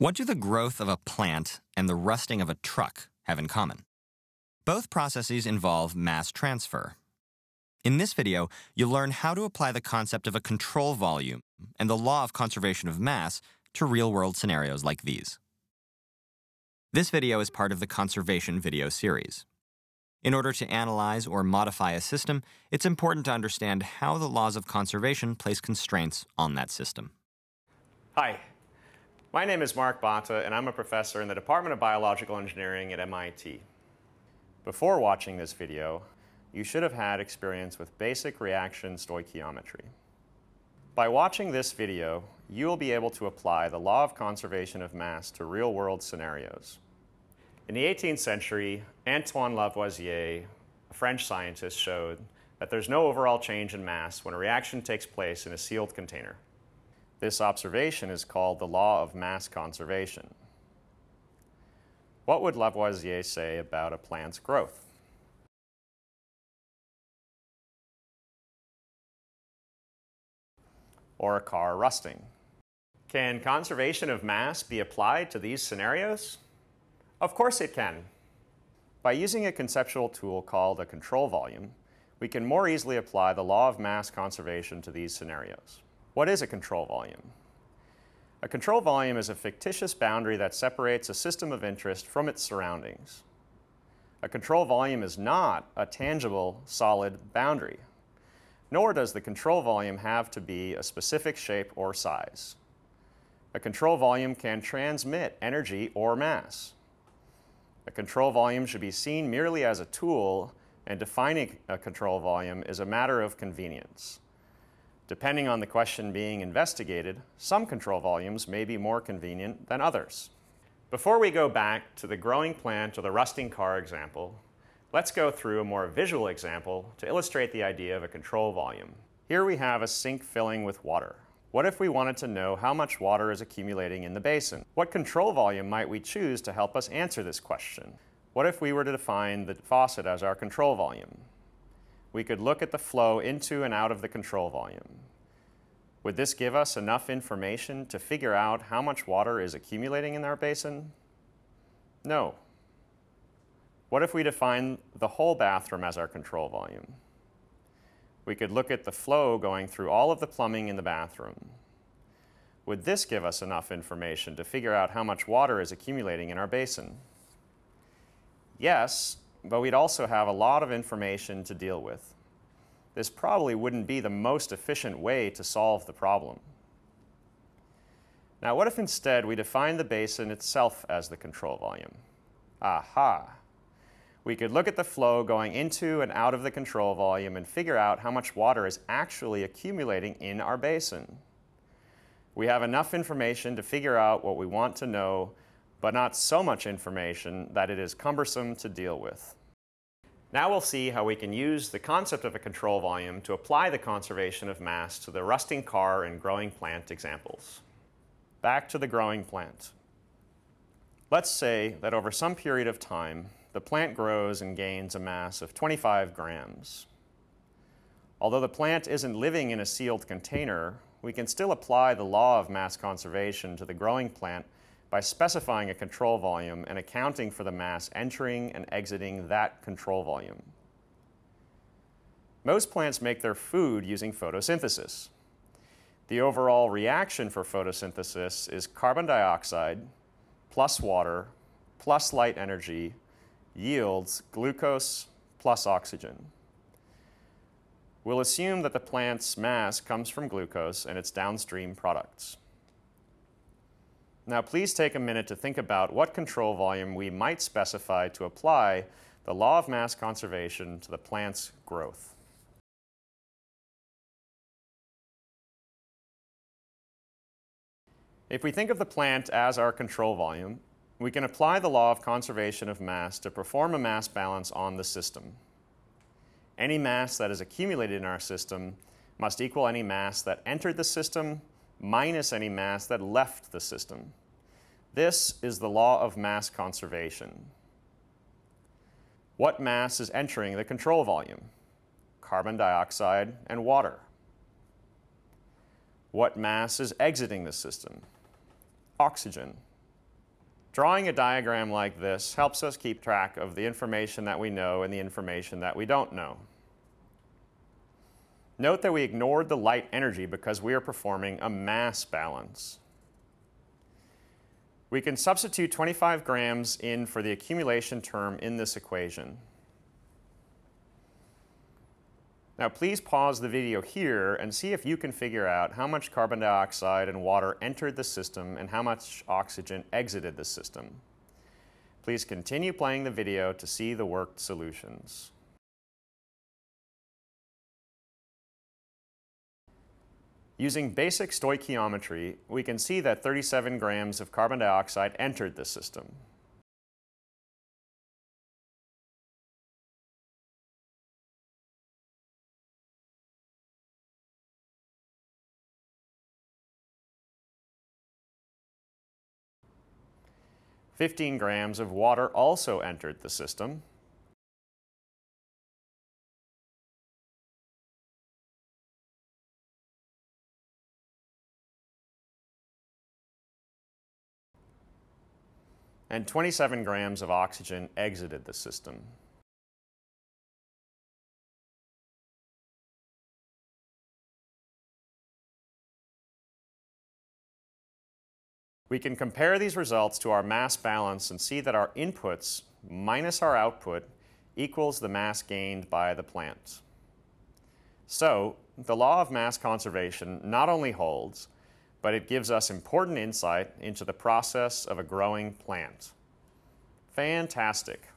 What do the growth of a plant and the rusting of a truck have in common? Both processes involve mass transfer. In this video, you'll learn how to apply the concept of a control volume and the law of conservation of mass to real-world scenarios like these. This video is part of the conservation video series. In order to analyze or modify a system, it's important to understand how the laws of conservation place constraints on that system. Hi, my name is Mark Bathe, and I'm a professor in the Department of Biological Engineering at MIT. Before watching this video, you should have had experience with basic reaction stoichiometry. By watching this video, you will be able to apply the law of conservation of mass to real-world scenarios. In the 18th century, Antoine Lavoisier, a French scientist, showed that there's no overall change in mass when a reaction takes place in a sealed container. This observation is called the law of mass conservation. What would Lavoisier say about a plant's growth? Or a car rusting? Can conservation of mass be applied to these scenarios? Of course it can. By using a conceptual tool called a control volume, we can more easily apply the law of mass conservation to these scenarios. What is a control volume? A control volume is a fictitious boundary that separates a system of interest from its surroundings. A control volume is not a tangible, solid boundary, nor does the control volume have to be a specific shape or size. A control volume can transmit energy or mass. A control volume should be seen merely as a tool, and defining a control volume is a matter of convenience. Depending on the question being investigated, some control volumes may be more convenient than others. Before we go back to the growing plant or the rusting car example, let's go through a more visual example to illustrate the idea of a control volume. Here we have a sink filling with water. What if we wanted to know how much water is accumulating in the basin? What control volume might we choose to help us answer this question? What if we were to define the faucet as our control volume? We could look at the flow into and out of the control volume. Would this give us enough information to figure out how much water is accumulating in our basin? No. What if we define the whole bathroom as our control volume? We could look at the flow going through all of the plumbing in the bathroom. Would this give us enough information to figure out how much water is accumulating in our basin? Yes, but we'd also have a lot of information to deal with. This probably wouldn't be the most efficient way to solve the problem. Now, what if instead we define the basin itself as the control volume? Aha! We could look at the flow going into and out of the control volume and figure out how much water is actually accumulating in our basin. We have enough information to figure out what we want to know but not so much information that it is cumbersome to deal with. Now we'll see how we can use the concept of a control volume to apply the conservation of mass to the rusting car and growing plant examples. Back to the growing plant. Let's say that over some period of time, the plant grows and gains a mass of 25 grams. Although the plant isn't living in a sealed container, we can still apply the law of mass conservation to the growing plant by specifying a control volume and accounting for the mass entering and exiting that control volume. Most plants make their food using photosynthesis. The overall reaction for photosynthesis is carbon dioxide plus water plus light energy yields glucose plus oxygen. We'll assume that the plant's mass comes from glucose and its downstream products. Now please take a minute to think about what control volume we might specify to apply the law of mass conservation to the plant's growth. If we think of the plant as our control volume, we can apply the law of conservation of mass to perform a mass balance on the system. Any mass that is accumulated in our system must equal any mass that entered the system minus any mass that left the system. This is the law of mass conservation. What mass is entering the control volume? Carbon dioxide and water. What mass is exiting the system? Oxygen Drawing a diagram like this helps us keep track of the information that we know and the information that we don't know. Note that we ignored the light energy because we are performing a mass balance. We can substitute 25 grams in for the accumulation term in this equation. Now please pause the video here and see if you can figure out how much carbon dioxide and water entered the system and how much oxygen exited the system. Please continue playing the video to see the worked solutions. Using basic stoichiometry, we can see that 37 grams of carbon dioxide entered the system. Fifteen grams of water also entered the system. And 27 grams of oxygen exited the system. We can compare these results to our mass balance and see that our inputs minus our output equals the mass gained by the plant. So, the law of mass conservation not only holds, but it gives us important insight into the process of a growing plant. Fantastic.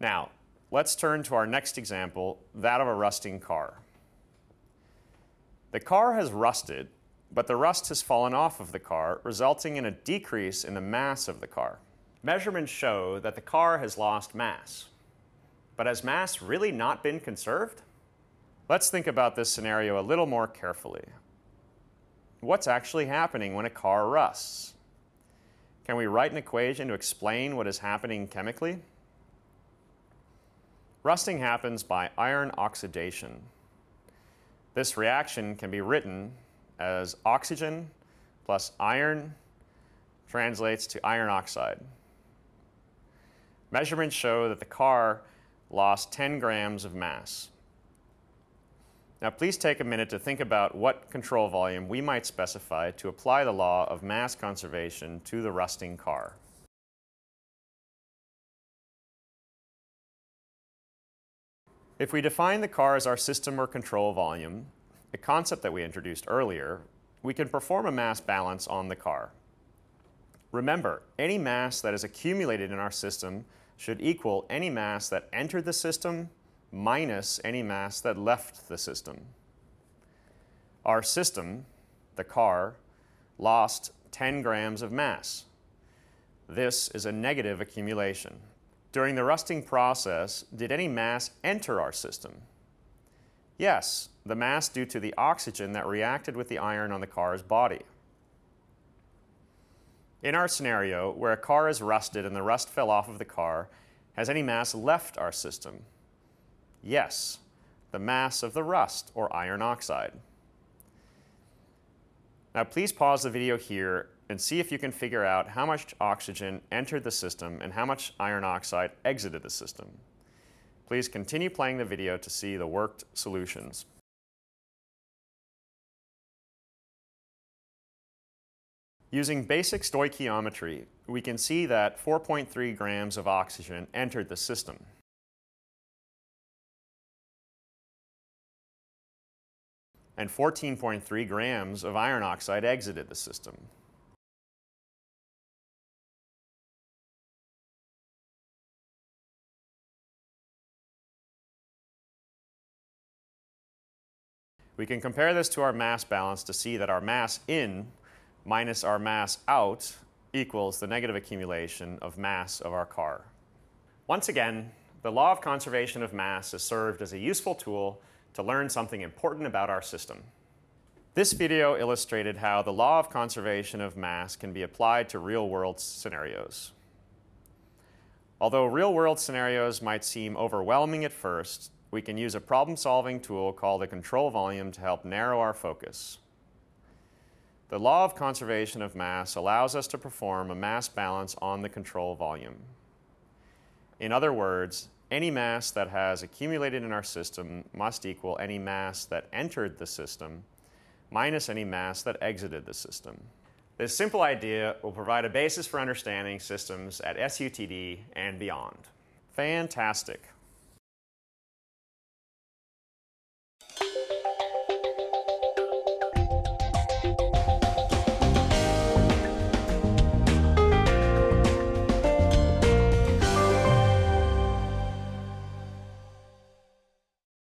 Now, let's turn to our next example, that of a rusting car. The car has rusted, but the rust has fallen off of the car, resulting in a decrease in the mass of the car. Measurements show that the car has lost mass. But has mass really not been conserved? Let's think about this scenario a little more carefully what's actually happening when a car rusts? Can we write an equation to explain what is happening chemically? Rusting happens by iron oxidation. This reaction can be written as oxygen plus iron translates to iron oxide. Measurements show that the car lost 10 grams of mass. Now please take a minute to think about what control volume we might specify to apply the law of mass conservation to the rusting car. If we define the car as our system or control volume, a concept that we introduced earlier, we can perform a mass balance on the car. Remember, any mass that is accumulated in our system should equal any mass that entered the system minus any mass that left the system. Our system, the car, lost 10 grams of mass. This is a negative accumulation. During the rusting process, did any mass enter our system? Yes, the mass due to the oxygen that reacted with the iron on the car's body. In our scenario, where a car is rusted and the rust fell off of the car, has any mass left our system? Yes, the mass of the rust, or iron oxide. Now please pause the video here and see if you can figure out how much oxygen entered the system and how much iron oxide exited the system. Please continue playing the video to see the worked solutions. Using basic stoichiometry, we can see that 4.3 grams of oxygen entered the system. And 14.3 grams of iron oxide exited the system. We can compare this to our mass balance to see that our mass in minus our mass out equals the negative accumulation of mass of our car. Once again, the law of conservation of mass has served as a useful tool to learn something important about our system. This video illustrated how the law of conservation of mass can be applied to real-world scenarios. Although real-world scenarios might seem overwhelming at first, we can use a problem-solving tool called a control volume to help narrow our focus. The law of conservation of mass allows us to perform a mass balance on the control volume. In other words, any mass that has accumulated in our system must equal any mass that entered the system minus any mass that exited the system. This simple idea will provide a basis for understanding systems at SUTD and beyond. Fantastic.